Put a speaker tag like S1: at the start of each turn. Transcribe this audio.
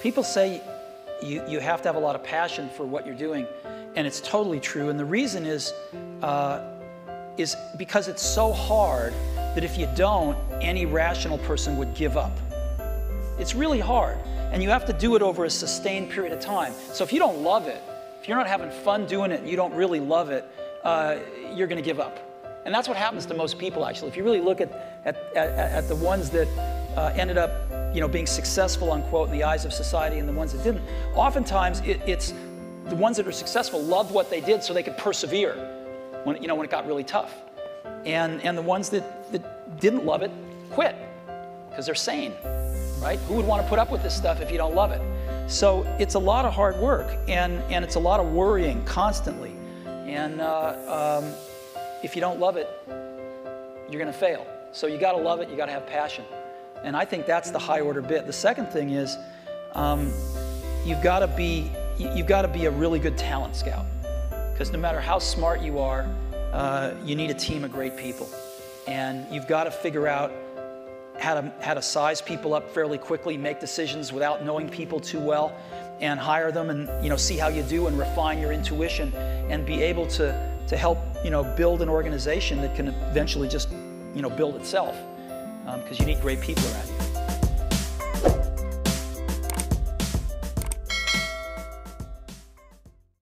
S1: People say you, you have to have a lot of passion for what you're doing, and it's totally true. And the reason is, uh, is because it's so hard that if you don't, any rational person would give up. It's really hard, and you have to do it over a sustained period of time. So if you don't love it, if you're not having fun doing it and you don't really love it, uh, you're going to give up. And that's what happens to most people, actually. If you really look at, at, at, at the ones that uh, ended up you know, being successful, unquote, in the eyes of society and the ones that didn't, oftentimes it, it's the ones that are successful loved what they did so they could persevere when, you know, when it got really tough. And, and the ones that, that didn't love it quit because they're sane, right? Who would want to put up with this stuff if you don't love it? So it's a lot of hard work and, and it's a lot of worrying constantly. And uh, um, if you don't love it, you're going to fail. So you got to love it, you got to have passion. And I think that's the high order bit. The second thing is um, you've got to be you've got to be a really good talent scout. Because no matter how smart you are, uh, you need a team of great people, and you've got to figure out how to how to size people up fairly quickly, make decisions without knowing people too well, and hire them, and you know see how you do and refine your intuition, and be able to to help you know build an organization that can eventually just you know build itself because um, you need great people around you.